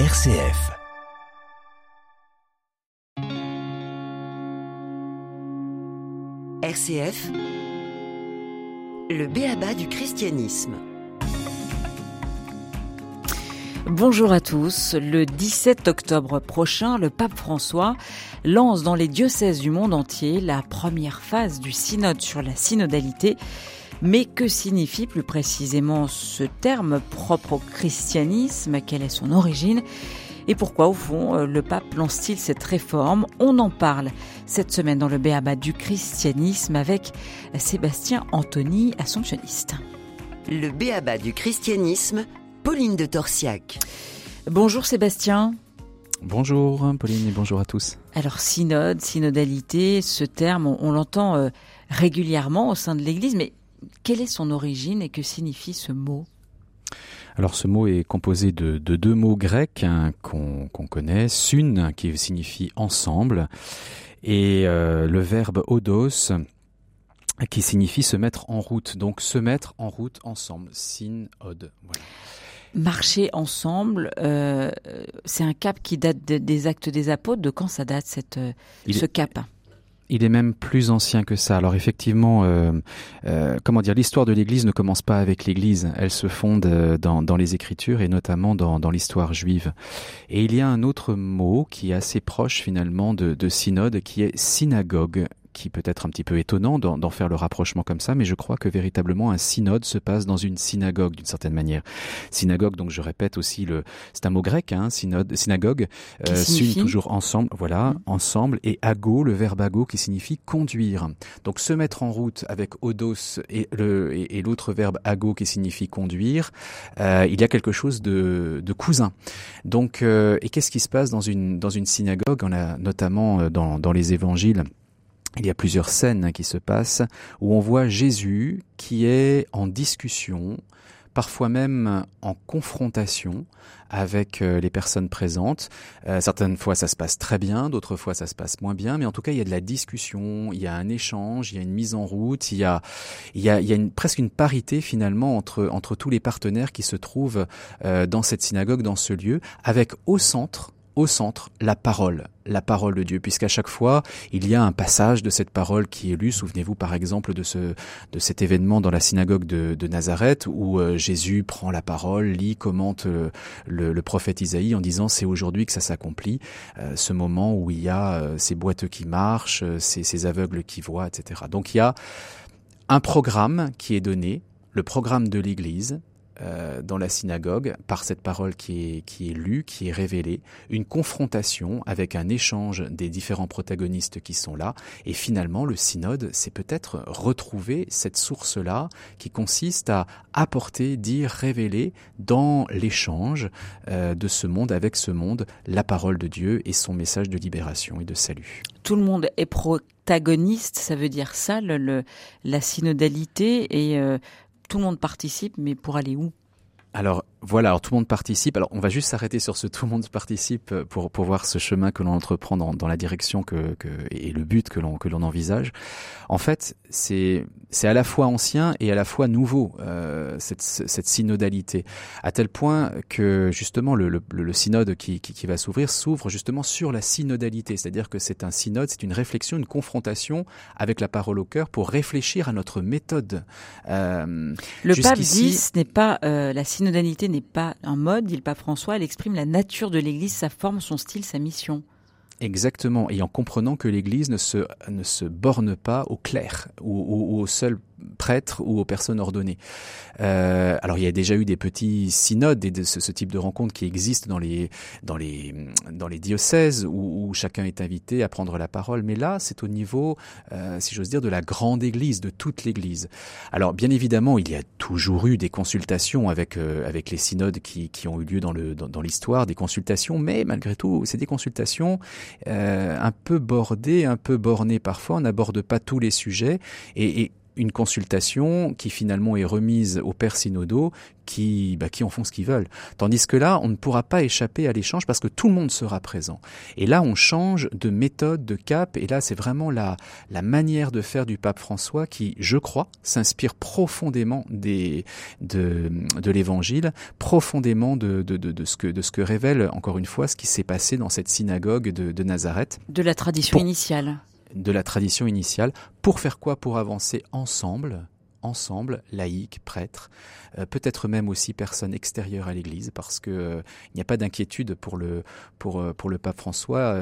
RCF. RCF, le béaba du christianisme. Bonjour à tous. Le 17 octobre prochain, le pape François lance dans les diocèses du monde entier la première phase du synode sur la synodalité. Mais que signifie plus précisément ce terme propre au christianisme? Quelle est son origine? Et pourquoi, au fond, euh, le pape lance-t-il cette réforme? On en parle cette semaine dans le Béaba du christianisme avec Sébastien Anthony, assomptionniste. Le béaba du christianisme, Pauline de Torsiac. Bonjour Sébastien. Bonjour Pauline et bonjour à tous. Alors synode, synodalité, ce terme, on, l'entend euh, régulièrement au sein de l'Église, mais quelle est son origine et que signifie ce mot? Alors ce mot est composé de, deux mots grecs hein, qu'on connaît, sun qui signifie ensemble et euh, le verbe odos qui signifie se mettre en route. Donc se mettre en route ensemble, sin od. Marcher ensemble, euh, c'est un cap qui date des actes des apôtres. De quand ça date cette, euh, ce cap? Il est même plus ancien que ça. Alors effectivement, euh, euh, comment dire, l'histoire de l'Église ne commence pas avec l'Église. Elle se fonde euh, dans, les Écritures et notamment dans, l'histoire juive. Et il y a un autre mot qui est assez proche finalement de, de synode, qui est synagogue qui peut être un petit peu étonnant d'en faire le rapprochement comme ça, mais je crois que véritablement un synode se passe dans une synagogue d'une certaine manière. Synagogue, donc je répète aussi le, c'est un mot grec, hein, synode, synagogue, euh, toujours ensemble, voilà, mm. ensemble, et ago, le verbe ago qui signifie conduire. Donc se mettre en route avec odos et le et, l'autre verbe ago qui signifie conduire, euh, il y a quelque chose de, de cousin. Donc euh, et qu'est-ce qui se passe dans une dans une synagogue? On a notamment euh, dans dans les évangiles il y a plusieurs scènes qui se passent où on voit Jésus qui est en discussion, parfois même en confrontation avec euh, les personnes présentes. Euh, certaines fois ça se passe très bien, d'autres fois ça se passe moins bien, mais en tout cas il y a de la discussion, il y a un échange, il y a une mise en route, il y a, il y a, il y a une, presque une parité finalement entre, entre tous les partenaires qui se trouvent euh, dans cette synagogue, dans ce lieu, avec au centre au centre la parole, la parole de Dieu, puisqu'à chaque fois il y a un passage de cette parole qui est lu. Souvenez-vous par exemple de ce de cet événement dans la synagogue de, de Nazareth où euh, Jésus prend la parole, lit, commente euh, le, prophète Isaïe en disant c'est aujourd'hui que ça s'accomplit, euh, ce moment où il y a ces boiteux qui marchent, ces, ces aveugles qui voient, etc. Donc il y a un programme qui est donné, le programme de l'Église, euh, dans la synagogue par cette parole qui est, qui est lue, qui est révélée, une confrontation avec un échange des différents protagonistes qui sont là, et finalement le synode, c'est peut-être retrouver cette source-là qui consiste à apporter, dire, révéler dans l'échange euh, de ce monde avec ce monde la parole de Dieu et son message de libération et de salut. Tout le monde est protagoniste, ça veut dire ça, le, la synodalité et euh, tout le monde participe, mais pour aller où? Voilà, alors tout le monde participe. Alors on va juste s'arrêter sur ce tout le monde participe euh, pour, pour voir ce chemin que l'on entreprend dans, dans la direction que, que, et le but que l'on que l'on envisage. En fait, c'est c'est à la fois ancien et à la fois nouveau euh, cette, cette synodalité, à tel point que justement le, le, le synode qui, qui, qui va s'ouvrir s'ouvre justement sur la synodalité, c'est-à-dire que c'est un synode, c'est une réflexion, une confrontation avec la parole au cœur pour réfléchir à notre méthode. Euh, le pape dit ce n'est pas euh, la synodalité n'est pas un mode, dit le pape François, elle exprime la nature de l'Église, sa forme, son style, sa mission. Exactement, et en comprenant que l'Église ne se, ne se borne pas au clair ou, au seul prêtres ou aux personnes ordonnées. Euh, alors il y a déjà eu des petits synodes et de ce, type de rencontres qui existent dans les diocèses où, chacun est invité à prendre la parole, mais là c'est au niveau, euh, si j'ose dire, de la grande Église, de toute l'Église. Alors bien évidemment, il y a toujours eu des consultations avec euh, les synodes qui, ont eu lieu dans l'histoire, des consultations, mais malgré tout, c'est des consultations un peu bordées, un peu bornées parfois. On n'aborde pas tous les sujets et, et une consultation qui finalement est remise aux pères synodaux qui, bah, qui en font ce qu'ils veulent. Tandis que là, on ne pourra pas échapper à l'échange parce que tout le monde sera présent. Et là, on change de méthode, de cap, et là, c'est vraiment la, la manière de faire du pape François qui, je crois, s'inspire profondément des, de, de l'évangile, profondément de, de, de, de, ce que, de ce que révèle, encore une fois, ce qui s'est passé dans cette synagogue de, de Nazareth. De la tradition initiale de la tradition initiale. Pour faire quoi? Pour avancer ensemble? Ensemble, laïcs, prêtres, euh, peut-être même aussi personnes extérieures à l'Église, parce que euh, il n'y a pas d'inquiétude pour le pour euh, pour le pape François,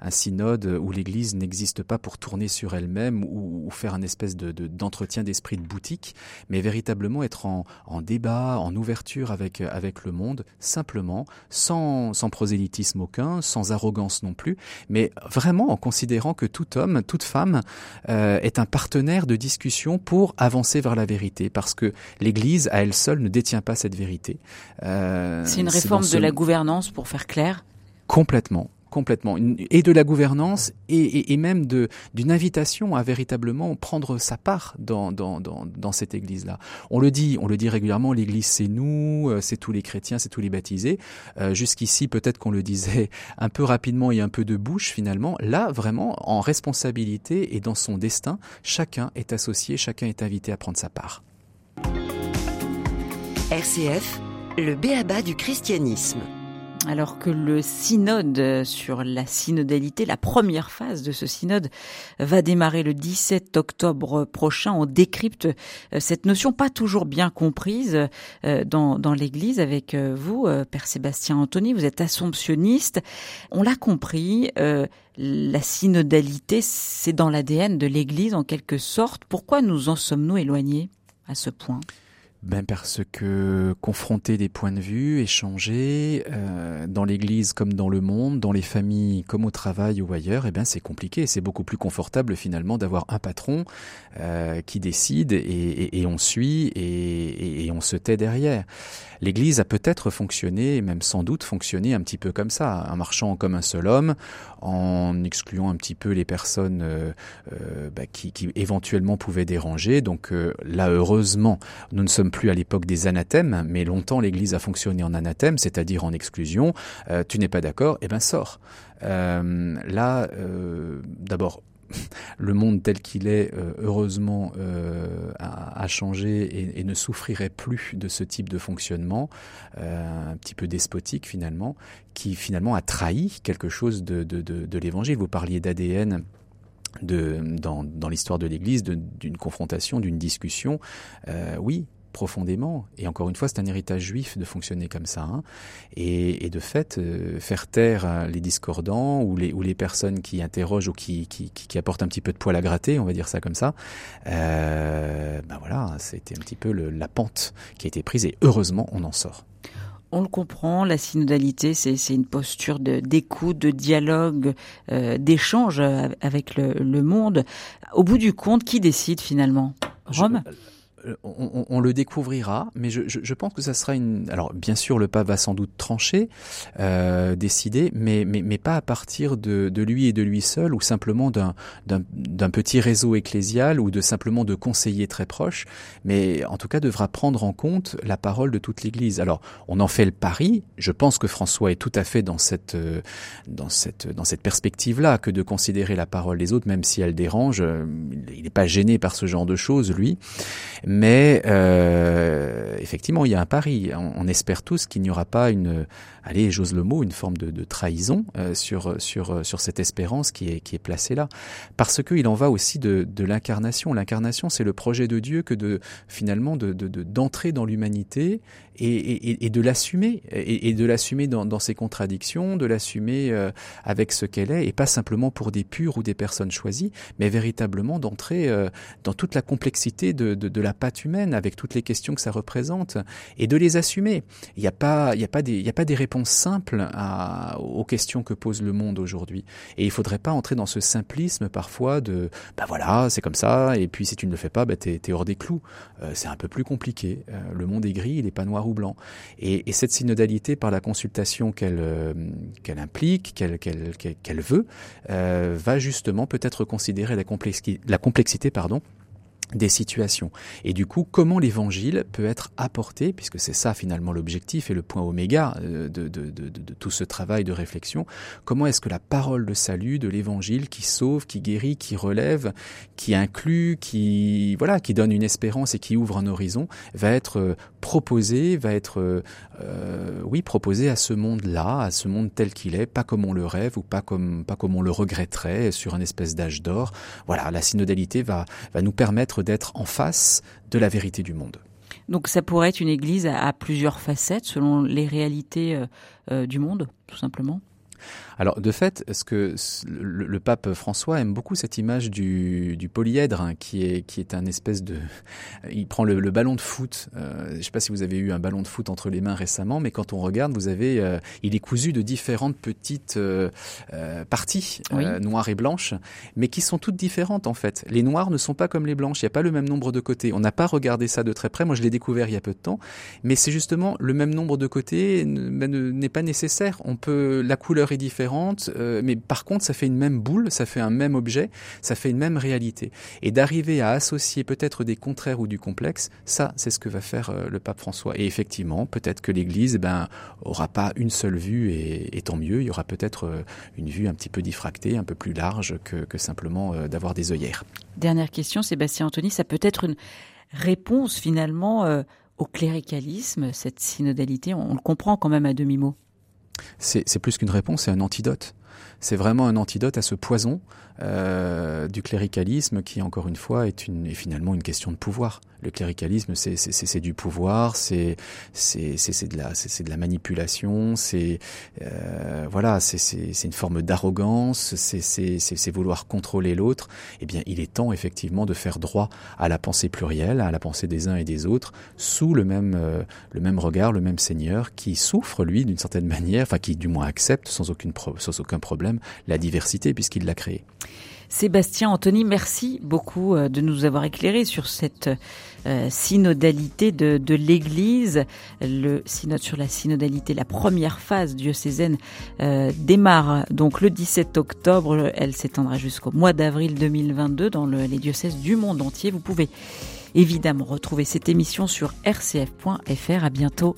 un synode où l'Église n'existe pas pour tourner sur elle-même ou, faire un espèce de d'entretien d'esprit de boutique, mais véritablement être en, en débat, en ouverture avec avec le monde, simplement, sans sans prosélytisme aucun, sans arrogance non plus, mais vraiment en considérant que tout homme, toute femme est un partenaire de discussion pour avancer vers la vérité, parce que l'Église à elle seule ne détient pas cette vérité. Euh, c'est une réforme de la gouvernance, pour faire clair Complètement complètement, et de la gouvernance et, même d'une invitation à véritablement prendre sa part dans cette Église-là. On le dit, on le dit régulièrement, l'Église c'est nous, euh, c'est tous les chrétiens, c'est tous les baptisés. Euh, Jusqu'ici, peut-être qu'on le disait un peu rapidement et un peu de bouche finalement. Là, vraiment, en responsabilité et dans son destin, chacun est associé, chacun est invité à prendre sa part. RCF, le béaba du christianisme alors que le synode sur la synodalité, la première phase de ce synode, va démarrer le 17 octobre prochain. On décrypte euh, cette notion pas toujours bien comprise euh, dans, l'Église avec euh, vous, Père Sébastien Anthony. Vous êtes assomptionniste. On l'a compris, la synodalité, c'est dans l'ADN de l'Église en quelque sorte. Pourquoi nous en sommes-nous éloignés à ce point? Ben parce que confronter des points de vue, échanger euh, dans l'Église comme dans le monde, dans les familles comme au travail ou ailleurs, eh ben c'est compliqué. C'est beaucoup plus confortable finalement d'avoir un patron euh, qui décide et, et, on suit et, et, on se tait derrière. L'Église a peut-être fonctionné, et même sans doute fonctionné un petit peu comme ça, en marchant comme un seul homme, en excluant un petit peu les personnes euh, euh bah, qui, qui, éventuellement pouvaient déranger. Donc euh, là, heureusement, nous ne sommes plus à l'époque des anathèmes, mais longtemps l'Église a fonctionné en anathème, c'est-à-dire en exclusion. Euh, tu n'es pas d'accord, eh ben sors. Euh, là, euh, d'abord, le monde tel qu'il est, heureusement, a, changé et, ne souffrirait plus de ce type de fonctionnement, un petit peu despotique finalement, qui finalement a trahi quelque chose de, l'Évangile. Vous parliez d'ADN de, dans, l'histoire de l'Église, d'une confrontation, d'une discussion. Oui, profondément. Et encore une fois, c'est un héritage juif de fonctionner comme ça. Hein. Et, et, de fait, euh, faire taire euh, les discordants ou les, ou les personnes qui interrogent ou qui, qui, qui, apportent un petit peu de poil à gratter, on va dire ça comme ça, euh, ben voilà, c'était un petit peu le, la pente qui a été prise et heureusement, on en sort. On le comprend, la synodalité, c'est une posture d'écoute, de, dialogue, euh, d'échange avec le, le, monde. Au bout du compte, qui décide finalement? Rome? On, le découvrira, mais je, pense que ça sera une. Alors, bien sûr, le pape va sans doute trancher, euh, décider, mais, mais, pas à partir de, lui et de lui seul, ou simplement d'un petit réseau ecclésial, ou de simplement de conseillers très proches, mais en tout cas devra prendre en compte la parole de toute l'Église. Alors, on en fait le pari. Je pense que François est tout à fait dans cette dans cette dans cette perspective-là, que de considérer la parole des autres, même si elle dérange. Il n'est pas gêné par ce genre de choses, lui. Mais euh, effectivement, il y a un pari. On, espère tous qu'il n'y aura pas une, allez, j'ose le mot, une forme de, trahison euh, sur sur sur cette espérance qui est qui est placée là, parce que il en va aussi de, de l'incarnation. L'incarnation, c'est le projet de Dieu que de finalement de d'entrer dans l'humanité et, de l'assumer et, de l'assumer dans, dans, ses contradictions, de l'assumer euh, avec ce qu'elle est, et pas simplement pour des purs ou des personnes choisies, mais véritablement d'entrer euh, dans toute la complexité de, de, de la patte humaine avec toutes les questions que ça représente et de les assumer. Il n'y a pas, il y a pas des, il y a pas des réponses simples à, aux questions que pose le monde aujourd'hui. Et il faudrait pas entrer dans ce simplisme parfois de, bah voilà, c'est comme ça. Et puis si tu ne le fais pas, bah t'es, es hors des clous. Euh, c'est un peu plus compliqué. Euh, le monde est gris, il n'est pas noir ou blanc. Et, et cette synodalité, par la consultation qu'elle euh, qu'elle implique, qu'elle qu'elle qu'elle veut, va justement peut-être considérer la la complexité pardon des situations. Et du coup, comment l'évangile peut être apporté, puisque c'est ça finalement l'objectif et le point oméga euh, de, de, de, de, tout ce travail de réflexion, comment est-ce que la parole de salut de l'évangile qui sauve, qui guérit, qui relève, qui inclut, qui voilà, qui donne une espérance et qui ouvre un horizon, va être euh, proposée, va être euh, euh, oui proposée à ce monde-là, à ce monde tel qu'il est, pas comme on le rêve ou pas comme pas comme on le regretterait sur un espèce d'âge d'or. Voilà, la synodalité va va nous permettre d'être en face de la vérité du monde. Donc ça pourrait être une église à, plusieurs facettes selon les réalités euh, euh, du monde, tout simplement? Alors de fait, ce que le, pape François aime beaucoup cette image du, du polyèdre, hein, qui est qui est un espèce de, il prend le, ballon de foot. Euh, je ne sais pas si vous avez eu un ballon de foot entre les mains récemment, mais quand on regarde, vous avez, euh, il est cousu de différentes petites euh, parties noires et blanches, mais qui sont toutes différentes en fait. Les noires ne sont pas comme les blanches. Il n'y a pas le même nombre de côtés. On n'a pas regardé ça de très près. Moi, je l'ai découvert il y a peu de temps, mais c'est justement le même nombre de côtés ben, n'est pas nécessaire. On peut, la couleur est différente euh, mais par contre, ça fait une même boule, ça fait un même objet, ça fait une même réalité. Et d'arriver à associer peut-être des contraires ou du complexe, ça, c'est ce que va faire euh, le pape François. Et effectivement, peut-être que l'Église, eh ben, aura pas une seule vue, et, tant mieux. Il y aura peut-être euh, une vue un petit peu diffractée, un peu plus large que, que simplement d'avoir des œillères. Dernière question, Sébastien Anthony, ça peut être une réponse finalement au cléricalisme, cette synodalité. On, on le comprend quand même à demi-mot c'est plus qu'une réponse, c'est un antidote. C'est vraiment un antidote à ce poison euh, du cléricalisme qui, encore une fois, est, une, est finalement une question de pouvoir. Le cléricalisme, c'est du pouvoir, c'est de la c'est de la manipulation, c'est euh, voilà, c'est une forme d'arrogance, c'est vouloir contrôler l'autre. Eh bien, il est temps effectivement de faire droit à la pensée plurielle, à la pensée des uns et des autres, sous le même euh, le même regard, le même Seigneur qui souffre lui d'une certaine manière, enfin qui du moins accepte sans aucune sans aucun problème la diversité puisqu'il l'a créée. Sébastien Anthony, merci beaucoup euh, de nous avoir éclairé sur cette euh, synodalité de, l'Église. Le synode sur la synodalité, la première phase diocésaine euh, démarre donc le 17 octobre. Elle s'étendra jusqu'au mois d'avril 2022 dans le, les diocèses du monde entier. Vous pouvez évidemment retrouver cette émission sur rcf.fr. À bientôt.